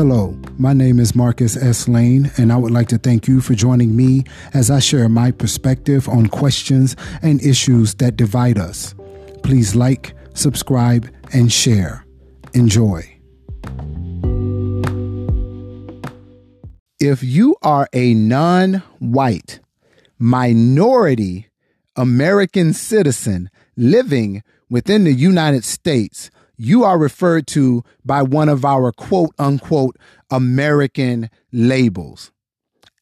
Hello, my name is Marcus S. Lane, and I would like to thank you for joining me as I share my perspective on questions and issues that divide us. Please like, subscribe, and share. Enjoy. If you are a non white, minority American citizen living within the United States, you are referred to by one of our quote unquote American labels.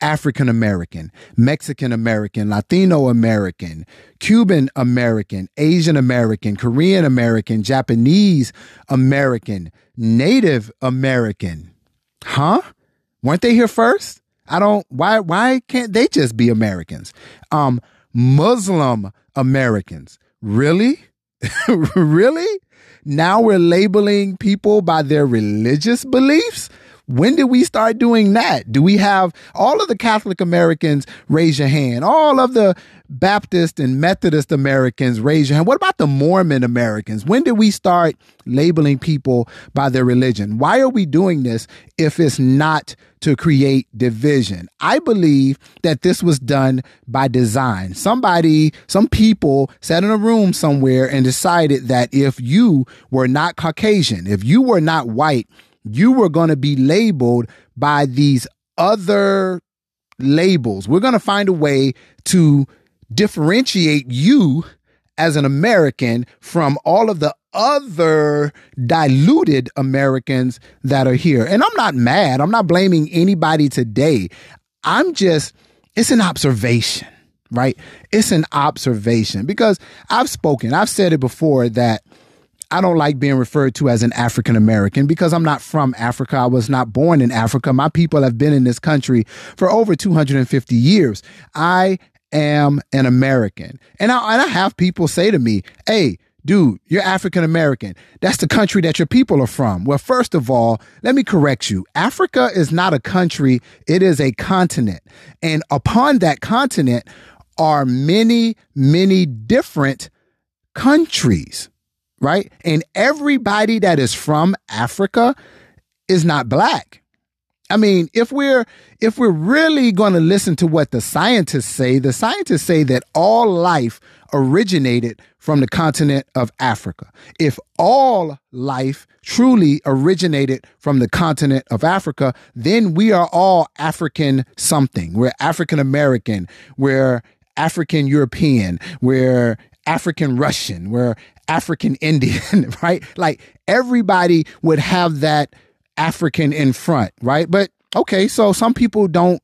African American, Mexican American, Latino American, Cuban American, Asian American, Korean American, Japanese American, Native American. Huh? Weren't they here first? I don't why why can't they just be Americans? Um Muslim Americans. Really? really? Now we're labeling people by their religious beliefs? When did we start doing that? Do we have all of the Catholic Americans raise your hand? All of the Baptist and Methodist Americans raise your hand. What about the Mormon Americans? When did we start labeling people by their religion? Why are we doing this if it's not to create division? I believe that this was done by design. Somebody, some people sat in a room somewhere and decided that if you were not Caucasian, if you were not white, you were going to be labeled by these other labels. We're going to find a way to differentiate you as an American from all of the other diluted Americans that are here. And I'm not mad. I'm not blaming anybody today. I'm just, it's an observation, right? It's an observation because I've spoken, I've said it before that I don't like being referred to as an African American because I'm not from Africa. I was not born in Africa. My people have been in this country for over 250 years. I am an American. And I, and I have people say to me, hey, dude, you're African American. That's the country that your people are from. Well, first of all, let me correct you. Africa is not a country, it is a continent. And upon that continent are many, many different countries, right? And everybody that is from Africa is not black. I mean, if we're if we're really going to listen to what the scientists say, the scientists say that all life originated from the continent of Africa. If all life truly originated from the continent of Africa, then we are all African something. We're African American, we're African European, we're African Russian, we're African Indian, right? Like everybody would have that African in front, right? But okay, so some people don't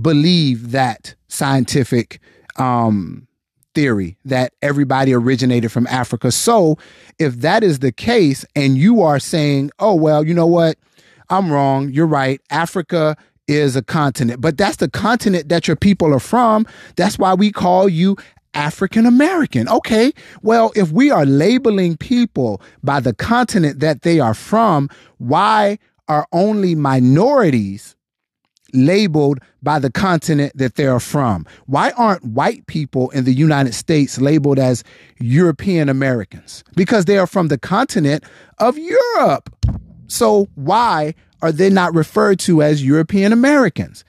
believe that scientific um, theory that everybody originated from Africa. So if that is the case, and you are saying, oh, well, you know what? I'm wrong. You're right. Africa is a continent, but that's the continent that your people are from. That's why we call you African American. Okay, well, if we are labeling people by the continent that they are from, why are only minorities labeled by the continent that they're from? Why aren't white people in the United States labeled as European Americans? Because they are from the continent of Europe. So why are they not referred to as European Americans?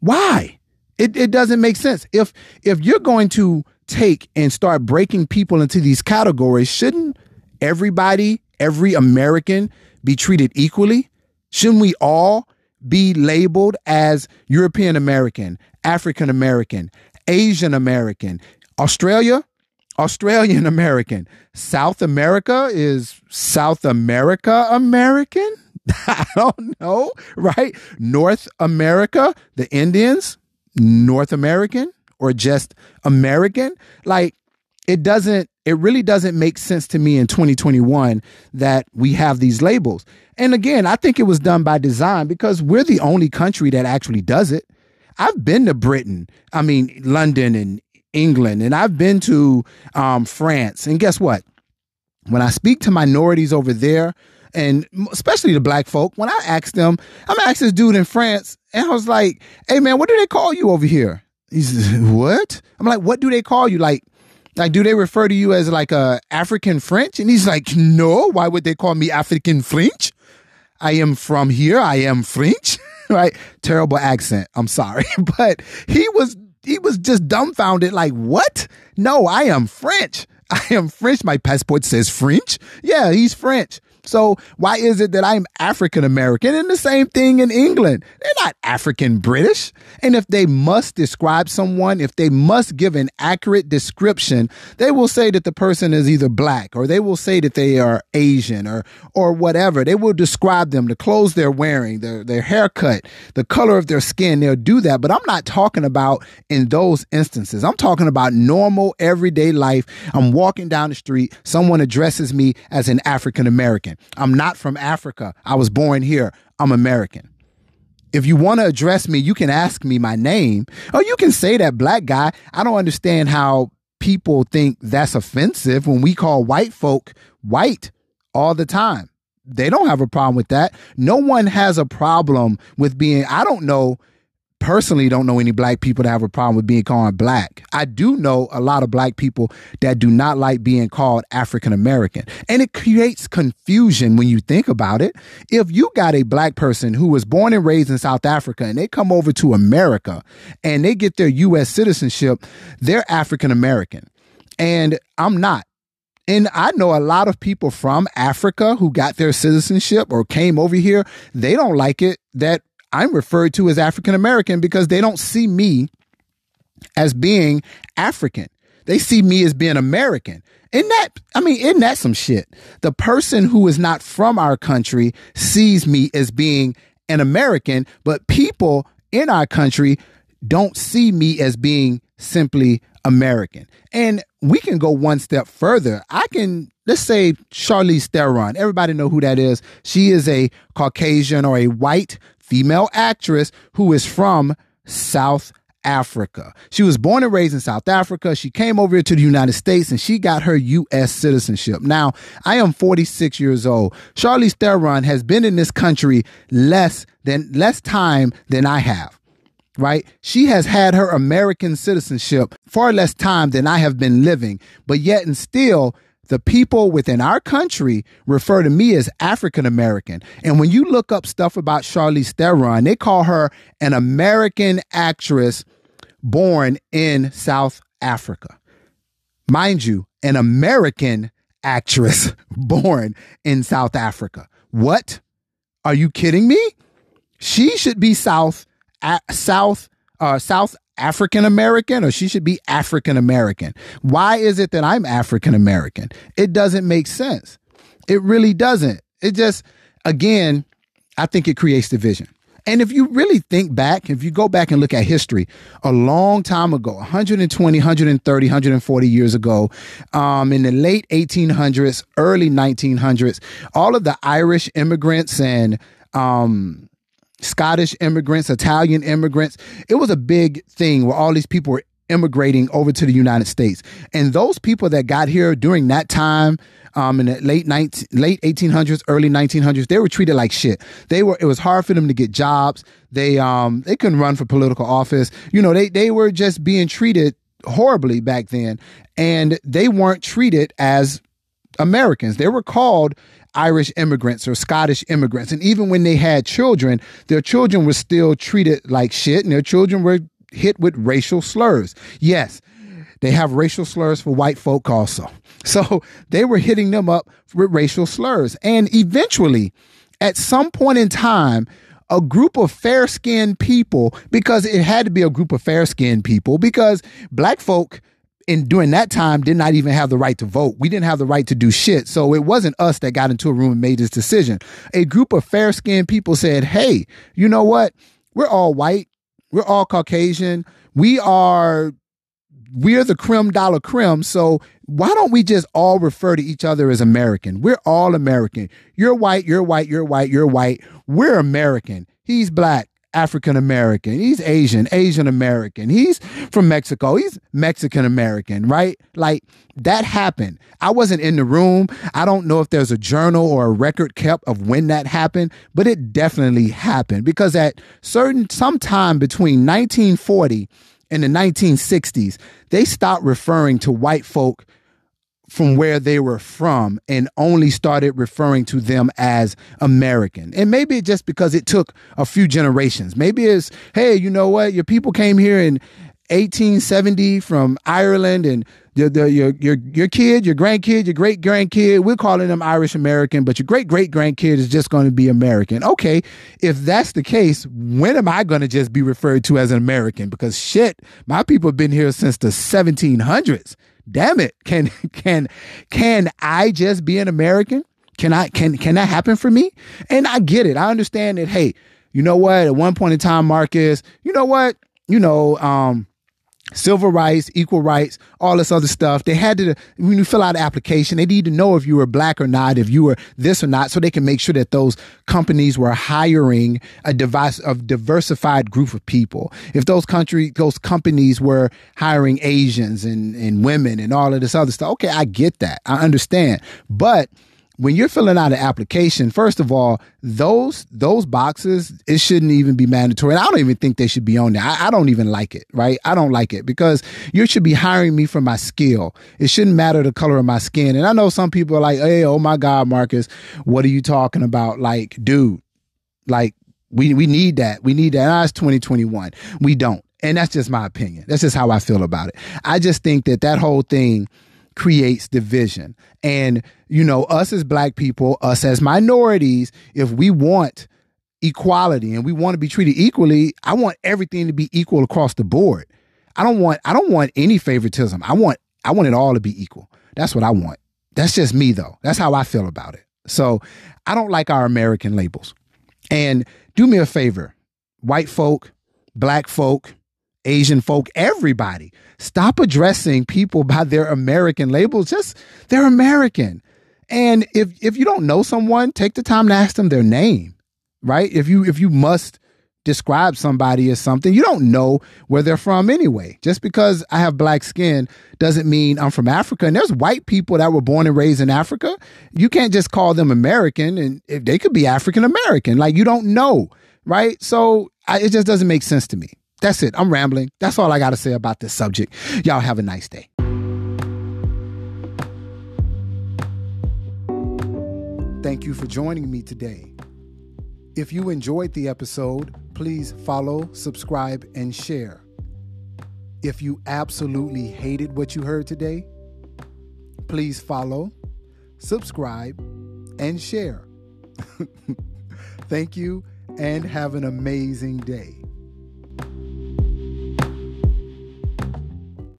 Why? It, it doesn't make sense. If if you're going to take and start breaking people into these categories, shouldn't everybody, every American be treated equally? Shouldn't we all be labeled as European American, African American, Asian American, Australia, Australian American, South America is South America American? I don't know, right? North America, the Indians, North American or just American? Like, it doesn't, it really doesn't make sense to me in 2021 that we have these labels. And again, I think it was done by design because we're the only country that actually does it. I've been to Britain, I mean, London and England, and I've been to um, France. And guess what? When I speak to minorities over there, and especially the black folk, when I ask them, I'm asking this dude in France, and I was like, hey man, what do they call you over here? He says, what? I'm like, what do they call you? Like, like, do they refer to you as like a African French? And he's like, no, why would they call me African French? I am from here. I am French, right? Terrible accent. I'm sorry. But he was, he was just dumbfounded. Like, what? No, I am French. I am French. My passport says French. Yeah, he's French. So why is it that I'm African American? And the same thing in England. They're not African British. And if they must describe someone, if they must give an accurate description, they will say that the person is either black or they will say that they are Asian or or whatever. They will describe them, the clothes they're wearing, their their haircut, the color of their skin. They'll do that. But I'm not talking about in those instances. I'm talking about normal everyday life. I'm walking down the street, someone addresses me as an African American. I'm not from Africa. I was born here. I'm American. If you want to address me, you can ask me my name. Or you can say that black guy. I don't understand how people think that's offensive when we call white folk white all the time. They don't have a problem with that. No one has a problem with being, I don't know personally don't know any black people that have a problem with being called black. I do know a lot of black people that do not like being called African American. And it creates confusion when you think about it. If you got a black person who was born and raised in South Africa and they come over to America and they get their US citizenship, they're African American. And I'm not. And I know a lot of people from Africa who got their citizenship or came over here. They don't like it that I'm referred to as African American because they don't see me as being African. They see me as being American. Isn't that, I mean, isn't that some shit? The person who is not from our country sees me as being an American, but people in our country don't see me as being simply American. And we can go one step further. I can let's say Charlize Theron. Everybody know who that is. She is a Caucasian or a white female actress who is from South Africa. She was born and raised in South Africa. She came over here to the United States and she got her U.S. citizenship. Now, I am 46 years old. Charlize Theron has been in this country less than less time than I have. Right? She has had her American citizenship far less time than I have been living, but yet and still the people within our country refer to me as African American. And when you look up stuff about Charlize Theron, they call her an American actress born in South Africa. Mind you, an American actress born in South Africa. What? Are you kidding me? She should be South South uh, South African American or she should be African American. Why is it that I'm African American? It doesn't make sense. It really doesn't. It just, again, I think it creates division. And if you really think back, if you go back and look at history, a long time ago, 120, 130, 140 years ago, um, in the late 1800s, early 1900s, all of the Irish immigrants and um, Scottish immigrants, Italian immigrants. It was a big thing where all these people were immigrating over to the United States. And those people that got here during that time, um, in the late 19, late 1800s, early 1900s, they were treated like shit. They were, it was hard for them to get jobs. They, um, they couldn't run for political office. You know, they, they were just being treated horribly back then. And they weren't treated as Americans. They were called Irish immigrants or Scottish immigrants. And even when they had children, their children were still treated like shit and their children were hit with racial slurs. Yes, they have racial slurs for white folk also. So they were hitting them up with racial slurs. And eventually, at some point in time, a group of fair skinned people, because it had to be a group of fair skinned people, because black folk in during that time did not even have the right to vote. We didn't have the right to do shit. So it wasn't us that got into a room and made this decision. A group of fair skinned people said, Hey, you know what? We're all white. We're all Caucasian. We are we're the creme dollar creme. So why don't we just all refer to each other as American? We're all American. You're white, you're white, you're white, you're white. We're American. He's black. African American. He's Asian, Asian American. He's from Mexico. He's Mexican American, right? Like that happened. I wasn't in the room. I don't know if there's a journal or a record kept of when that happened, but it definitely happened because at certain sometime between 1940 and the 1960s, they stopped referring to white folk from where they were from and only started referring to them as American. And maybe just because it took a few generations. Maybe it's, hey, you know what? Your people came here in 1870 from Ireland and your, your, your, your kid, your grandkid, your great grandkid, we're calling them Irish American, but your great great grandkid is just going to be American. Okay, if that's the case, when am I going to just be referred to as an American? Because shit, my people have been here since the 1700s. Damn it, can can can I just be an American? Can I can can that happen for me? And I get it. I understand that. Hey, you know what? At one point in time, Marcus, you know what? You know, um, civil rights, equal rights, all this other stuff. They had to, when you fill out an application, they need to know if you were black or not, if you were this or not, so they can make sure that those companies were hiring a device of diversified group of people. If those country, those companies were hiring Asians and, and women and all of this other stuff. Okay, I get that. I understand. But when you're filling out an application, first of all, those those boxes it shouldn't even be mandatory. I don't even think they should be on there. I, I, don't even like it, right? I don't like it because you should be hiring me for my skill. It shouldn't matter the color of my skin. And I know some people are like, "Hey, oh my God, Marcus, what are you talking about?" Like, dude, like we we need that. We need that. Now it's 2021. We don't, and that's just my opinion. That's just how I feel about it. I just think that that whole thing creates division. And, you know, us as black people, us as minorities, if we want equality and we want to be treated equally, I want everything to be equal across the board. I don't want I don't want any favoritism. I want I want it all to be equal. That's what I want. That's just me though. That's how I feel about it. So, I don't like our American labels. And do me a favor, white folk, black folk, Asian folk, everybody. Stop addressing people by their American labels. Just they're American. And if if you don't know someone, take the time to ask them their name. Right? If you if you must describe somebody as something, you don't know where they're from anyway. Just because I have black skin doesn't mean I'm from Africa. And there's white people that were born and raised in Africa. You can't just call them American and if they could be African American. Like you don't know, right? So I, it just doesn't make sense to me. That's it. I'm rambling. That's all I got to say about this subject. Y'all have a nice day. Thank you for joining me today. If you enjoyed the episode, please follow, subscribe, and share. If you absolutely hated what you heard today, please follow, subscribe, and share. Thank you and have an amazing day.